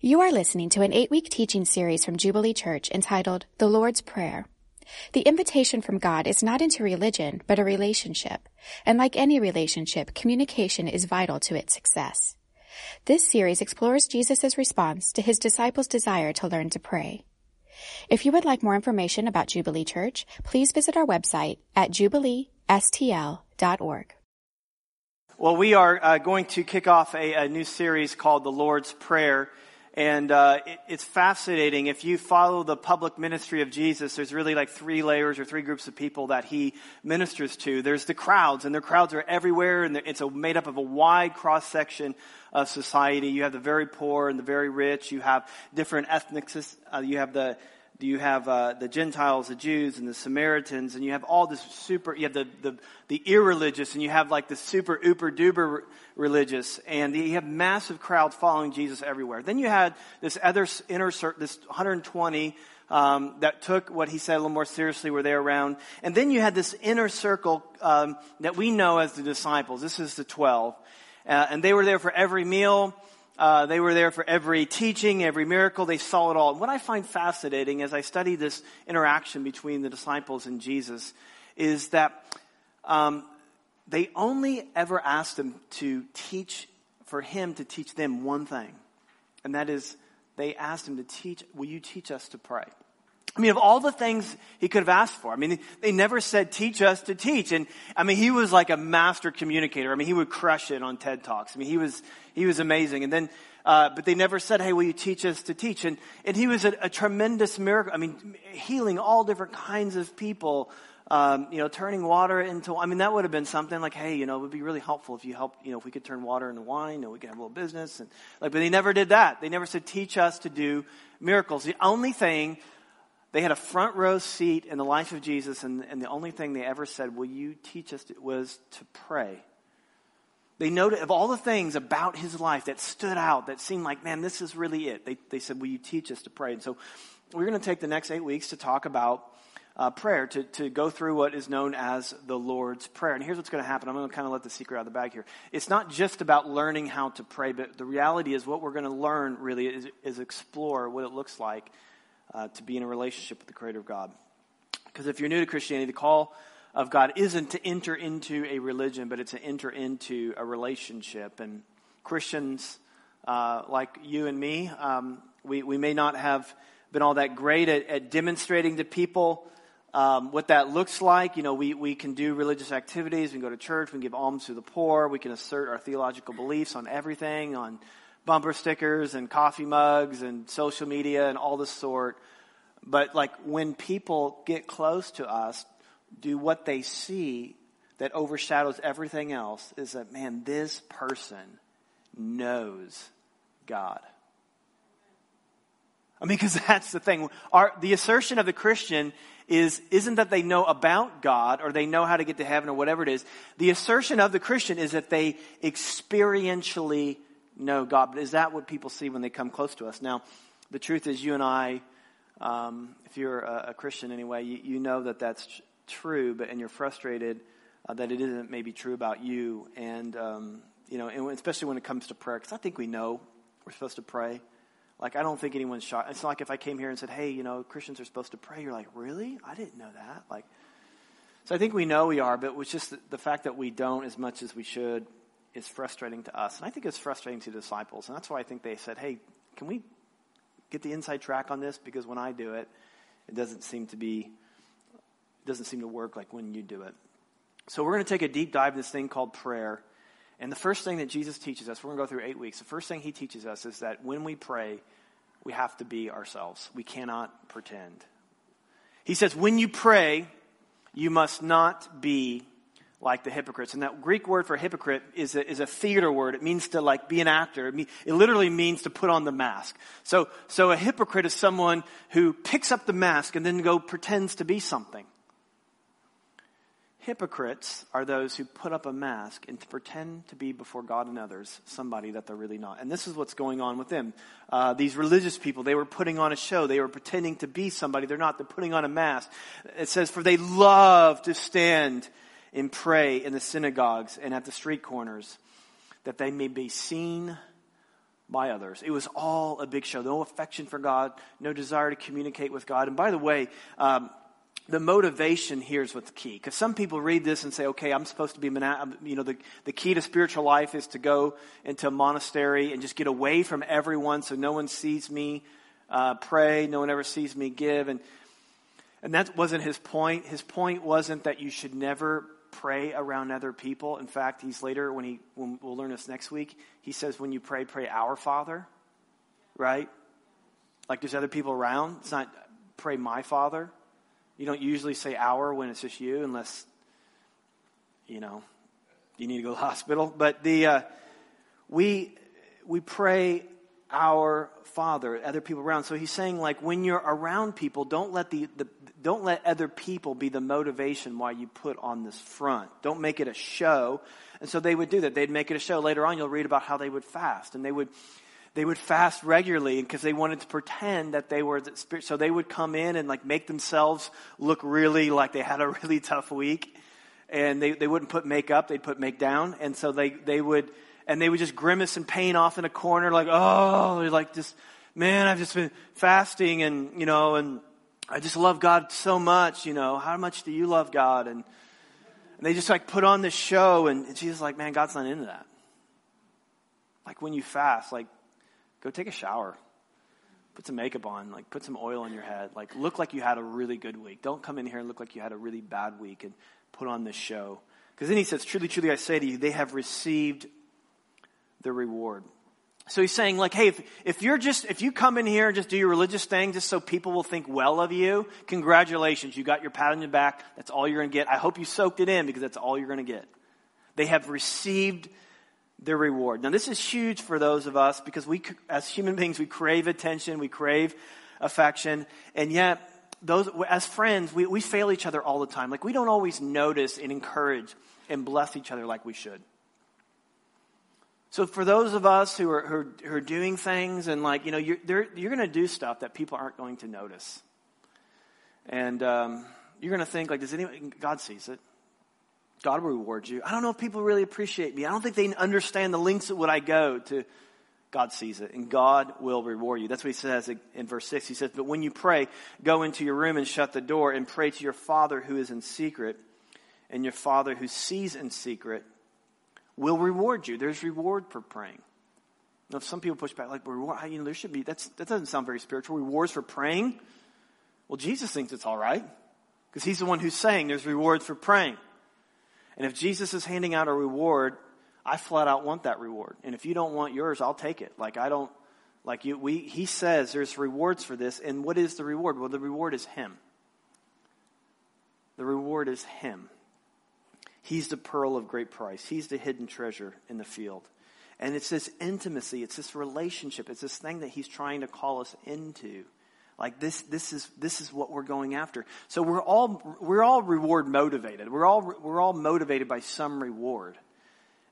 You are listening to an eight week teaching series from Jubilee Church entitled The Lord's Prayer. The invitation from God is not into religion, but a relationship. And like any relationship, communication is vital to its success. This series explores Jesus' response to his disciples' desire to learn to pray. If you would like more information about Jubilee Church, please visit our website at jubileestl.org. Well, we are uh, going to kick off a, a, new series called The Lord's Prayer. And uh, it, it's fascinating. If you follow the public ministry of Jesus, there's really like three layers or three groups of people that he ministers to. There's the crowds, and their crowds are everywhere, and it's a, made up of a wide cross section of society. You have the very poor and the very rich. You have different ethnics. Uh, you have the you have uh, the Gentiles, the Jews, and the Samaritans, and you have all this super. You have the the, the irreligious, and you have like the super uber duper religious, and you have massive crowds following Jesus everywhere. Then you had this other inner circle, this 120 um, that took what he said a little more seriously, were there around, and then you had this inner circle um, that we know as the disciples. This is the 12, uh, and they were there for every meal. Uh, they were there for every teaching, every miracle. They saw it all. And what I find fascinating as I study this interaction between the disciples and Jesus is that um, they only ever asked him to teach, for him to teach them one thing. And that is, they asked him to teach, will you teach us to pray? I mean, of all the things he could have asked for, I mean, they never said, teach us to teach. And I mean, he was like a master communicator. I mean, he would crush it on TED Talks. I mean, he was, he was amazing. And then, uh, but they never said, hey, will you teach us to teach? And, and he was a, a tremendous miracle. I mean, healing all different kinds of people, um, you know, turning water into, I mean, that would have been something like, hey, you know, it would be really helpful if you help, you know, if we could turn water into wine and we could have a little business. And like, but they never did that. They never said, teach us to do miracles. The only thing they had a front row seat in the life of Jesus, and, and the only thing they ever said, Will you teach us, to, was to pray. They noted of all the things about his life that stood out, that seemed like, man, this is really it. They, they said, Will you teach us to pray? And so we're going to take the next eight weeks to talk about uh, prayer, to, to go through what is known as the Lord's Prayer. And here's what's going to happen. I'm going to kind of let the secret out of the bag here. It's not just about learning how to pray, but the reality is what we're going to learn really is, is explore what it looks like uh, to be in a relationship with the Creator of God. Because if you're new to Christianity, the call of God isn't to enter into a religion, but it's to enter into a relationship. And Christians uh, like you and me, um, we, we may not have been all that great at, at demonstrating to people um, what that looks like. You know, we, we can do religious activities, we can go to church, we can give alms to the poor, we can assert our theological beliefs on everything, on bumper stickers and coffee mugs and social media and all this sort. But like when people get close to us, do what they see that overshadows everything else is that, man, this person knows God. I mean, because that's the thing. Our, the assertion of the Christian is, isn't that they know about God or they know how to get to heaven or whatever it is. The assertion of the Christian is that they experientially know God. But is that what people see when they come close to us? Now, the truth is, you and I, um, if you're a, a, Christian anyway, you, you know that that's true, but and you're frustrated uh, that it isn't maybe true about you, and um, you know, and especially when it comes to prayer, because I think we know we're supposed to pray. Like, I don't think anyone's shocked. It's not like if I came here and said, "Hey, you know, Christians are supposed to pray." You're like, "Really? I didn't know that." Like, so I think we know we are, but it's just the, the fact that we don't as much as we should is frustrating to us. And I think it's frustrating to disciples. And that's why I think they said, hey, can we get the inside track on this? Because when I do it, it doesn't seem to be, it doesn't seem to work like when you do it. So we're going to take a deep dive in this thing called prayer. And the first thing that Jesus teaches us, we're going to go through eight weeks. The first thing he teaches us is that when we pray, we have to be ourselves. We cannot pretend. He says, when you pray, you must not be like the hypocrites. And that Greek word for hypocrite is a, is a theater word. It means to like be an actor. It, it literally means to put on the mask. So, so a hypocrite is someone who picks up the mask and then go pretends to be something. Hypocrites are those who put up a mask and pretend to be before God and others somebody that they're really not. And this is what's going on with them. Uh, these religious people, they were putting on a show. They were pretending to be somebody they're not. They're putting on a mask. It says, for they love to stand and pray in the synagogues and at the street corners that they may be seen by others. It was all a big show. No affection for God, no desire to communicate with God. And by the way, um, the motivation here is what's key. Because some people read this and say, okay, I'm supposed to be, you know, the, the key to spiritual life is to go into a monastery and just get away from everyone so no one sees me uh, pray, no one ever sees me give. And, and that wasn't his point. His point wasn't that you should never pray around other people. In fact, he's later, when he, when we'll learn this next week, he says, when you pray, pray our Father, right? Like there's other people around. It's not pray my Father. You don't usually say our when it's just you, unless, you know, you need to go to the hospital. But the, uh, we, we pray our Father, other people around. So he's saying, like, when you're around people, don't let the, the don't let other people be the motivation why you put on this front. Don't make it a show. And so they would do that. They'd make it a show. Later on, you'll read about how they would fast, and they would they would fast regularly because they wanted to pretend that they were the spirit. So they would come in and like make themselves look really like they had a really tough week. And they, they wouldn't put makeup, they'd put make down. And so they, they would, and they would just grimace in pain off in a corner like, oh, like just, man, I've just been fasting and, you know, and I just love God so much, you know, how much do you love God? And, and they just like put on this show and, she's like, man, God's not into that. Like when you fast, like Go take a shower. Put some makeup on, like put some oil on your head. Like look like you had a really good week. Don't come in here and look like you had a really bad week and put on this show. Because then he says, truly, truly, I say to you, they have received the reward. So he's saying, like, hey, if, if you're just, if you come in here and just do your religious thing just so people will think well of you, congratulations. You got your pat on the back. That's all you're going to get. I hope you soaked it in because that's all you're going to get. They have received their reward. Now, this is huge for those of us because we, as human beings, we crave attention, we crave affection, and yet, those, as friends, we, we fail each other all the time. Like, we don't always notice and encourage and bless each other like we should. So, for those of us who are, who are, who are doing things and, like, you know, you're, you're going to do stuff that people aren't going to notice. And um, you're going to think, like, does anyone, God sees it. God will reward you. I don't know if people really appreciate me. I don't think they understand the lengths at what I go to. God sees it, and God will reward you. That's what he says in verse 6. He says, But when you pray, go into your room and shut the door and pray to your Father who is in secret, and your Father who sees in secret will reward you. There's reward for praying. Now, if some people push back, like, reward, you know, there should be, that's, that doesn't sound very spiritual. Rewards for praying? Well, Jesus thinks it's all right, because he's the one who's saying there's rewards for praying. And if Jesus is handing out a reward, I flat out want that reward. And if you don't want yours, I'll take it. Like I don't like you we he says there's rewards for this and what is the reward? Well, the reward is him. The reward is him. He's the pearl of great price. He's the hidden treasure in the field. And it's this intimacy, it's this relationship, it's this thing that he's trying to call us into. Like this, this is, this is what we're going after. So we're all, we're all reward motivated. We're all, we're all motivated by some reward.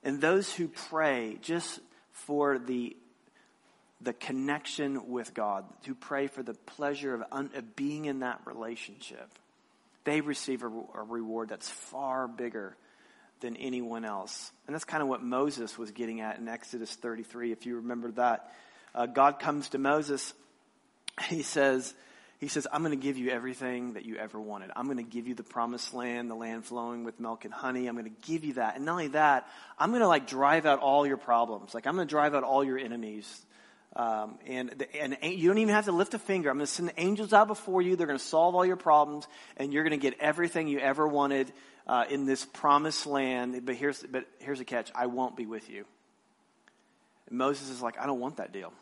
And those who pray just for the, the connection with God, who pray for the pleasure of, un, of being in that relationship, they receive a, a reward that's far bigger than anyone else. And that's kind of what Moses was getting at in Exodus 33, if you remember that. Uh, God comes to Moses he says, he says, I'm going to give you everything that you ever wanted. I'm going to give you the promised land, the land flowing with milk and honey. I'm going to give you that. And not only that, I'm going to like drive out all your problems. Like I'm going to drive out all your enemies. Um, and, and you don't even have to lift a finger. I'm going to send the angels out before you. They're going to solve all your problems and you're going to get everything you ever wanted, uh, in this promised land. But here's, but here's the catch. I won't be with you. And Moses is like, I don't want that deal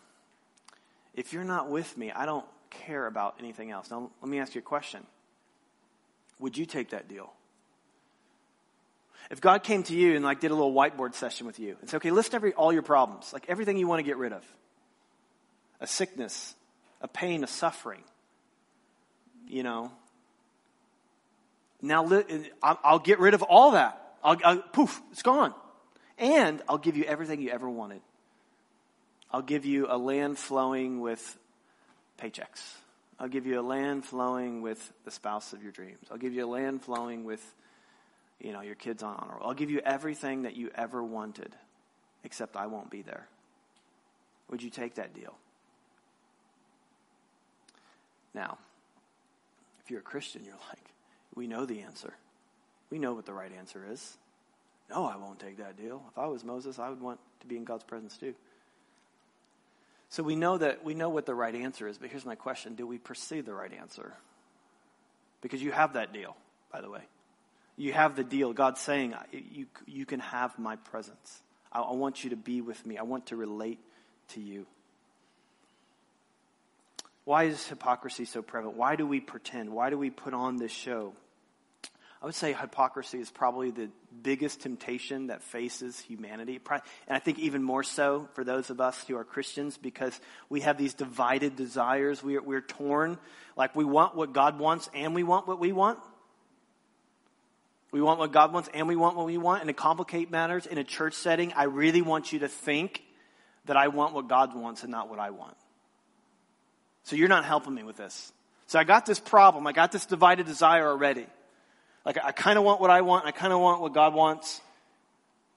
if you're not with me, I don't care about anything else. Now, let me ask you a question. Would you take that deal? If God came to you and like did a little whiteboard session with you and said, okay, list every, all your problems, like everything you want to get rid of. A sickness, a pain, a suffering. You know. Now, I'll get rid of all that. I'll, I'll, poof, it's gone. And I'll give you everything you ever wanted. I'll give you a land flowing with paychecks. I'll give you a land flowing with the spouse of your dreams. I'll give you a land flowing with, you know, your kids on honor. I'll give you everything that you ever wanted, except I won't be there. Would you take that deal? Now, if you're a Christian, you're like, we know the answer. We know what the right answer is. No, I won't take that deal. If I was Moses, I would want to be in God's presence too. So we know that we know what the right answer is, but here's my question. Do we pursue the right answer? Because you have that deal, by the way. You have the deal. God's saying, you, you can have my presence. I, I want you to be with me. I want to relate to you. Why is hypocrisy so prevalent? Why do we pretend? Why do we put on this show? I would say hypocrisy is probably the biggest temptation that faces humanity. And I think even more so for those of us who are Christians because we have these divided desires. We're, we're torn. Like we want what God wants and we want what we want. We want what God wants and we want what we want. And to complicate matters in a church setting, I really want you to think that I want what God wants and not what I want. So you're not helping me with this. So I got this problem. I got this divided desire already. Like I kind of want what I want. I kind of want what God wants.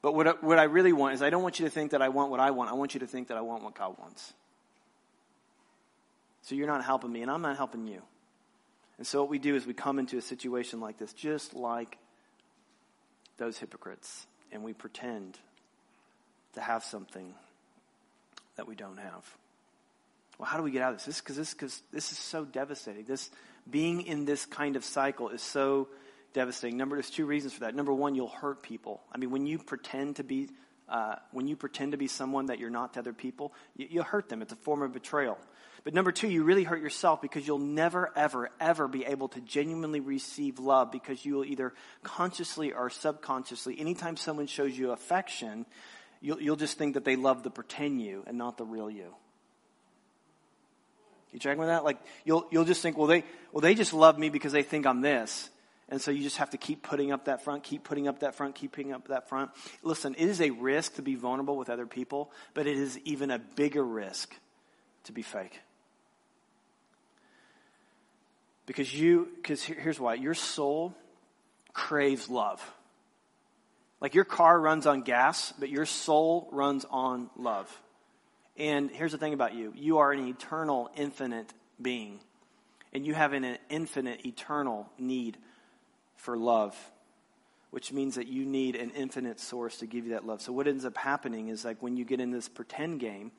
But what I, what I really want is I don't want you to think that I want what I want. I want you to think that I want what God wants. So you're not helping me and I'm not helping you. And so what we do is we come into a situation like this, just like those hypocrites and we pretend to have something that we don't have. Well, how do we get out of this? Because this, this, this is so devastating. This being in this kind of cycle is so devastating. Number, there's two reasons for that. Number one, you'll hurt people. I mean, when you pretend to be, uh, when you pretend to be someone that you're not to other people, you, you hurt them. It's a form of betrayal. But number two, you really hurt yourself because you'll never, ever, ever be able to genuinely receive love because you will either consciously or subconsciously, anytime someone shows you affection, you'll, you'll just think that they love the pretend you and not the real you. You checking with that? Like you'll you'll just think, well they well they just love me because they think I'm this. And so you just have to keep putting up that front, keep putting up that front, keep putting up that front. Listen, it is a risk to be vulnerable with other people, but it is even a bigger risk to be fake. Because you, because here's why your soul craves love. Like your car runs on gas, but your soul runs on love. And here's the thing about you you are an eternal, infinite being. And you have an infinite, eternal need for love, which means that you need an infinite source to give you that love. So, what ends up happening is like when you get in this pretend game,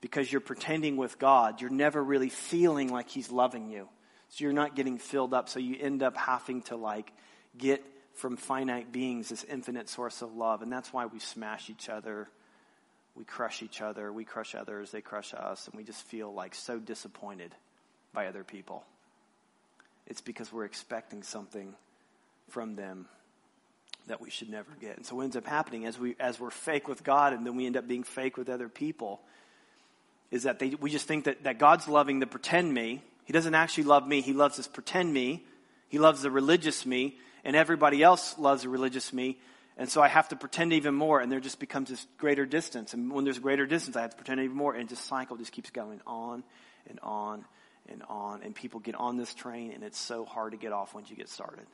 because you're pretending with God, you're never really feeling like He's loving you. So you're not getting filled up. So you end up having to like get from finite beings this infinite source of love. And that's why we smash each other. We crush each other. We crush others. They crush us. And we just feel like so disappointed by other people. It's because we're expecting something from them that we should never get. And so what ends up happening as we as we're fake with God and then we end up being fake with other people is that they, we just think that, that God's loving the pretend me he doesn't actually love me. He loves this pretend me. He loves the religious me. And everybody else loves the religious me. And so I have to pretend even more. And there just becomes this greater distance. And when there's greater distance, I have to pretend even more. And this cycle just keeps going on and on and on. And people get on this train, and it's so hard to get off once you get started.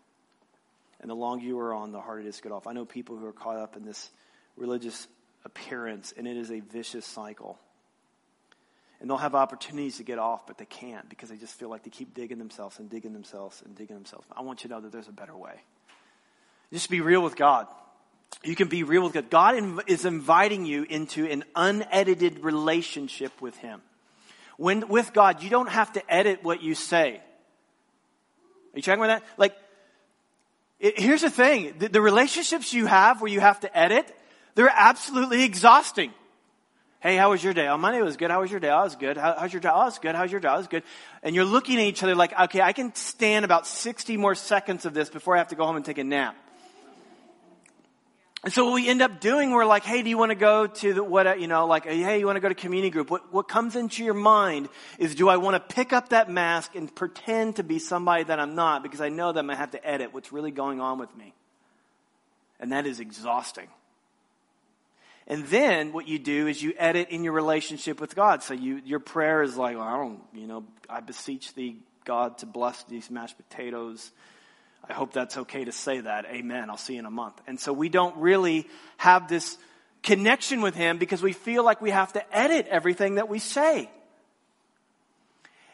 And the longer you are on, the harder it is to get off. I know people who are caught up in this religious appearance, and it is a vicious cycle. And they'll have opportunities to get off, but they can't because they just feel like they keep digging themselves and digging themselves and digging themselves. I want you to know that there's a better way. Just be real with God. You can be real with God. God is inviting you into an unedited relationship with Him. When with God, you don't have to edit what you say. Are you checking with that? Like, it, here's the thing: the, the relationships you have where you have to edit, they're absolutely exhausting. Hey, how was your day? Oh, my day was good. How was your day? Oh, I was good. How, how's your job? Oh, it's good. How's your job? It's good. And you're looking at each other like, okay, I can stand about 60 more seconds of this before I have to go home and take a nap. And so what we end up doing, we're like, hey, do you want to go to the, what, uh, you know, like, hey, you want to go to community group? What, what comes into your mind is, do I want to pick up that mask and pretend to be somebody that I'm not because I know that I'm going to have to edit what's really going on with me? And that is exhausting. And then what you do is you edit in your relationship with God. So you, your prayer is like, well, I don't, you know, I beseech thee, God, to bless these mashed potatoes. I hope that's okay to say that. Amen. I'll see you in a month. And so we don't really have this connection with Him because we feel like we have to edit everything that we say.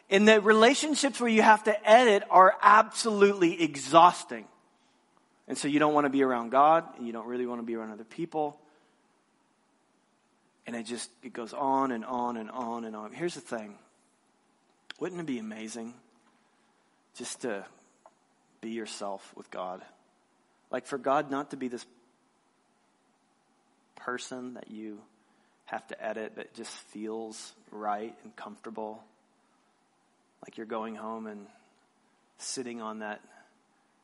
And the relationships where you have to edit are absolutely exhausting. And so you don't want to be around God, and you don't really want to be around other people. And it just it goes on and on and on and on. Here's the thing. Wouldn't it be amazing just to be yourself with God? Like for God not to be this person that you have to edit that just feels right and comfortable. Like you're going home and sitting on that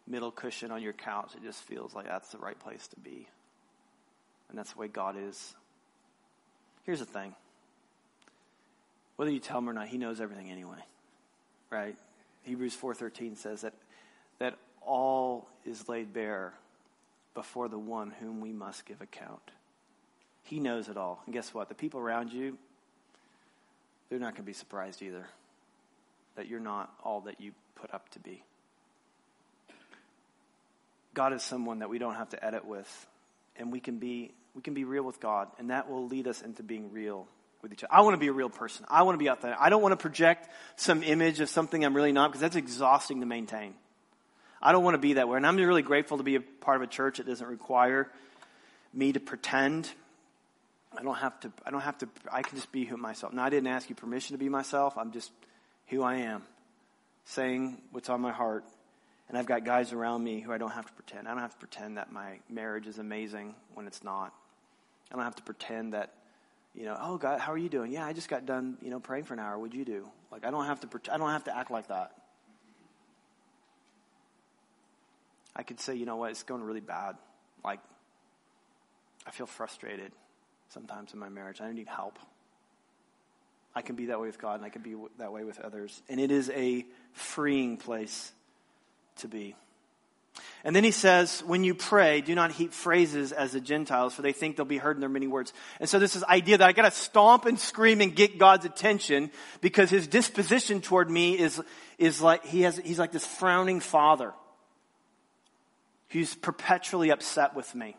middle cushion on your couch. It just feels like that's the right place to be. And that's the way God is. Here's the thing. Whether you tell him or not, he knows everything anyway. Right? Hebrews 4:13 says that that all is laid bare before the one whom we must give account. He knows it all. And guess what? The people around you they're not going to be surprised either that you're not all that you put up to be. God is someone that we don't have to edit with, and we can be we can be real with God, and that will lead us into being real with each other. I want to be a real person. I want to be there. I don't want to project some image of something I'm really not because that's exhausting to maintain. I don't want to be that way. And I'm really grateful to be a part of a church that doesn't require me to pretend. I don't have to, I don't have to, I can just be who myself. Now, I didn't ask you permission to be myself. I'm just who I am, saying what's on my heart and I've got guys around me who I don't have to pretend. I don't have to pretend that my marriage is amazing when it's not. I don't have to pretend that, you know, oh God, how are you doing? Yeah, I just got done, you know, praying for an hour. What'd you do? Like I don't have to. I don't have to act like that. I could say, you know what, it's going really bad. Like I feel frustrated sometimes in my marriage. I need help. I can be that way with God, and I can be that way with others, and it is a freeing place to be. And then he says, when you pray, do not heap phrases as the Gentiles, for they think they'll be heard in their many words. And so this is idea that I gotta stomp and scream and get God's attention because his disposition toward me is, is like, he has, he's like this frowning father who's perpetually upset with me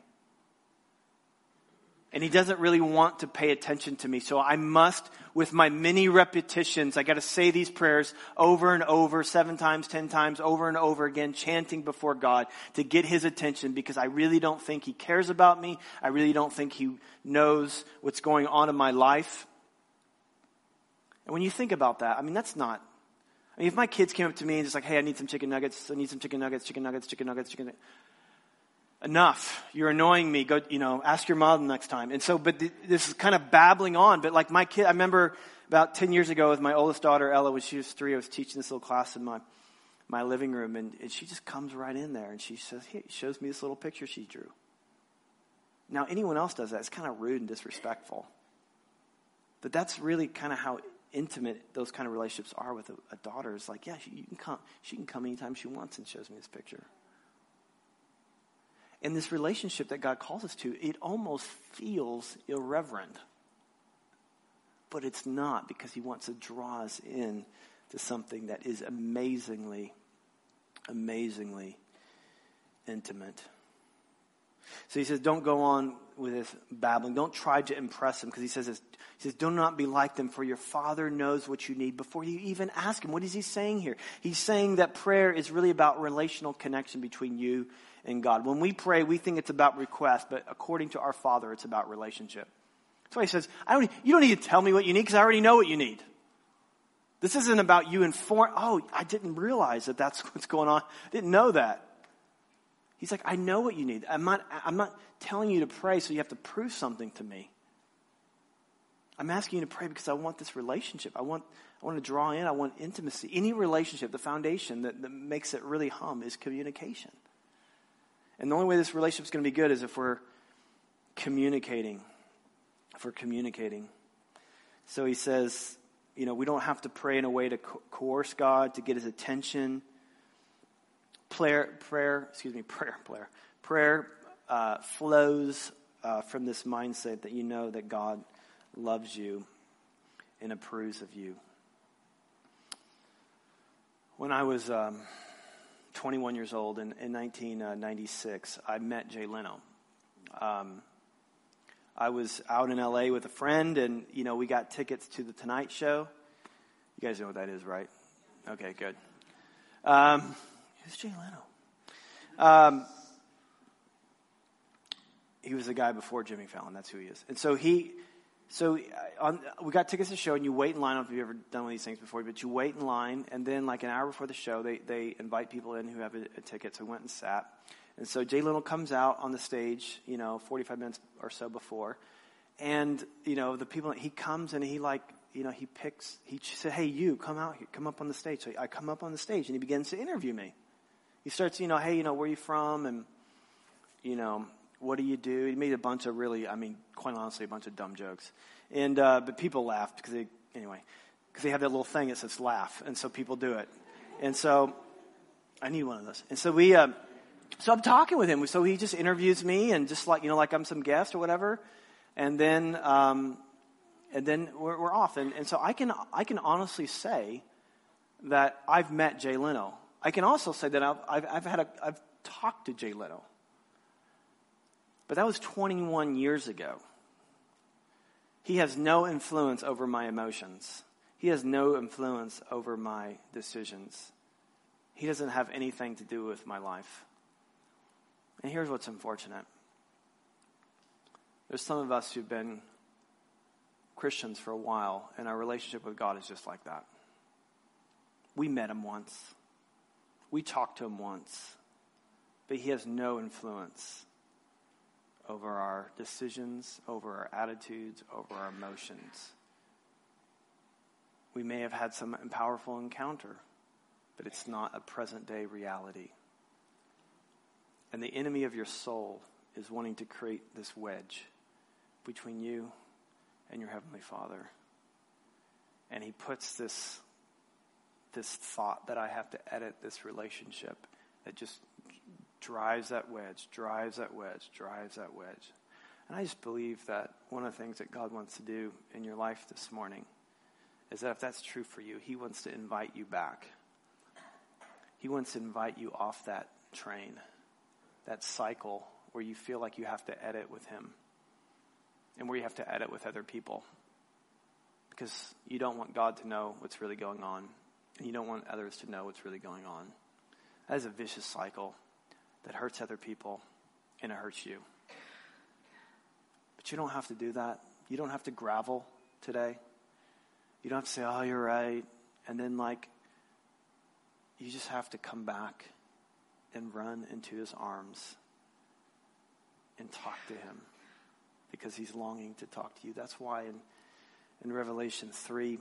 and he doesn't really want to pay attention to me. So I must, with my many repetitions, I got to say these prayers over and over, seven times, ten times, over and over again, chanting before God to get his attention because I really don't think he cares about me. I really don't think he knows what's going on in my life. And when you think about that, I mean, that's not, I mean, if my kids came up to me and just like, hey, I need some chicken nuggets, I need some chicken nuggets, chicken nuggets, chicken nuggets, chicken nuggets enough. You're annoying me. Go, you know, ask your mom next time. And so, but th- this is kind of babbling on. But like my kid, I remember about 10 years ago with my oldest daughter, Ella, when she was three, I was teaching this little class in my, my living room. And, and she just comes right in there and she says, hey, shows me this little picture she drew. Now, anyone else does that. It's kind of rude and disrespectful. But that's really kind of how intimate those kind of relationships are with a, a daughter. Is like, yeah, she, can come, she can come anytime she wants and shows me this picture. And this relationship that God calls us to, it almost feels irreverent. But it's not because he wants to draw us in to something that is amazingly, amazingly intimate. So he says, don't go on with this babbling. Don't try to impress him because he says this, he says, do not be like them for your father knows what you need before you even ask him. What is he saying here? He's saying that prayer is really about relational connection between you and God. When we pray, we think it's about request, but according to our Father, it's about relationship. Why he says, I don't, you don't need to tell me what you need because I already know what you need. This isn't about you inform. Oh, I didn't realize that that's what's going on. I didn't know that. He's like, I know what you need. I'm not, I'm not telling you to pray so you have to prove something to me. I'm asking you to pray because I want this relationship. I want, I want to draw in. I want intimacy. Any relationship, the foundation that, that makes it really hum is communication. And the only way this relationship is going to be good is if we're communicating. If we're communicating. So he says, you know, we don't have to pray in a way to co- coerce God to get his attention. Prayer, prayer, excuse me, prayer, prayer, prayer uh, flows uh, from this mindset that you know that God loves you and approves of you. When I was um, 21 years old in, in 1996, I met Jay Leno. Um, I was out in LA with a friend, and you know we got tickets to the Tonight Show. You guys know what that is, right? Okay, good. Um, who's Jay Leno? Um, he was the guy before Jimmy Fallon. That's who he is. And so he, so uh, on, we got tickets to the show, and you wait in line. I don't know if you've ever done one of these things before, but you wait in line, and then like an hour before the show, they they invite people in who have a, a ticket. So we went and sat. And so Jay Leno comes out on the stage, you know, 45 minutes or so before, and you know the people. He comes and he like you know, he picks, he said, hey, you, come out here, come up on the stage. So I come up on the stage and he begins to interview me. He starts, you know, hey, you know, where are you from? And, you know, what do you do? He made a bunch of really, I mean, quite honestly, a bunch of dumb jokes. And, uh, but people laughed because they, anyway, because they have that little thing that says laugh. And so people do it. And so I need one of those. And so we, uh, so I'm talking with him. So he just interviews me and just like, you know, like I'm some guest or whatever. And then, um, and then we're, we're off. And, and so I can, I can honestly say that I've met Jay Leno. I can also say that I've, I've, I've had a, I've talked to Jay Leno. But that was 21 years ago. He has no influence over my emotions. He has no influence over my decisions. He doesn't have anything to do with my life. And here's what's unfortunate. There's some of us who've been Christians for a while, and our relationship with God is just like that. We met him once, we talked to him once, but he has no influence over our decisions, over our attitudes, over our emotions. We may have had some powerful encounter, but it's not a present day reality. And the enemy of your soul is wanting to create this wedge between you and your Heavenly Father. And He puts this, this thought that I have to edit this relationship that just drives that wedge, drives that wedge, drives that wedge. And I just believe that one of the things that God wants to do in your life this morning is that if that's true for you, He wants to invite you back. He wants to invite you off that train, that cycle where you feel like you have to edit with Him and where you have to edit with other people. Because you don't want God to know what's really going on, and you don't want others to know what's really going on. That is a vicious cycle that hurts other people, and it hurts you. But you don't have to do that. You don't have to gravel today. You don't have to say, oh, you're right. And then, like, you just have to come back and run into his arms and talk to him because he's longing to talk to you. That's why in, in Revelation 3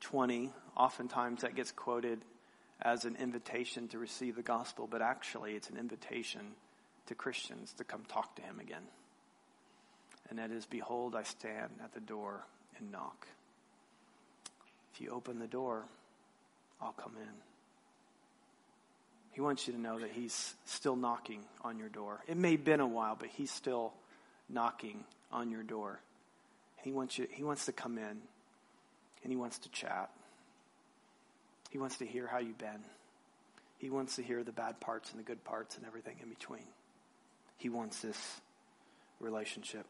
20, oftentimes that gets quoted as an invitation to receive the gospel, but actually it's an invitation to Christians to come talk to him again. And that is, Behold, I stand at the door and knock. If you open the door, I'll come in. He wants you to know that he's still knocking on your door. It may have been a while, but he's still knocking on your door. He wants you, he wants to come in and he wants to chat. He wants to hear how you've been. He wants to hear the bad parts and the good parts and everything in between. He wants this relationship.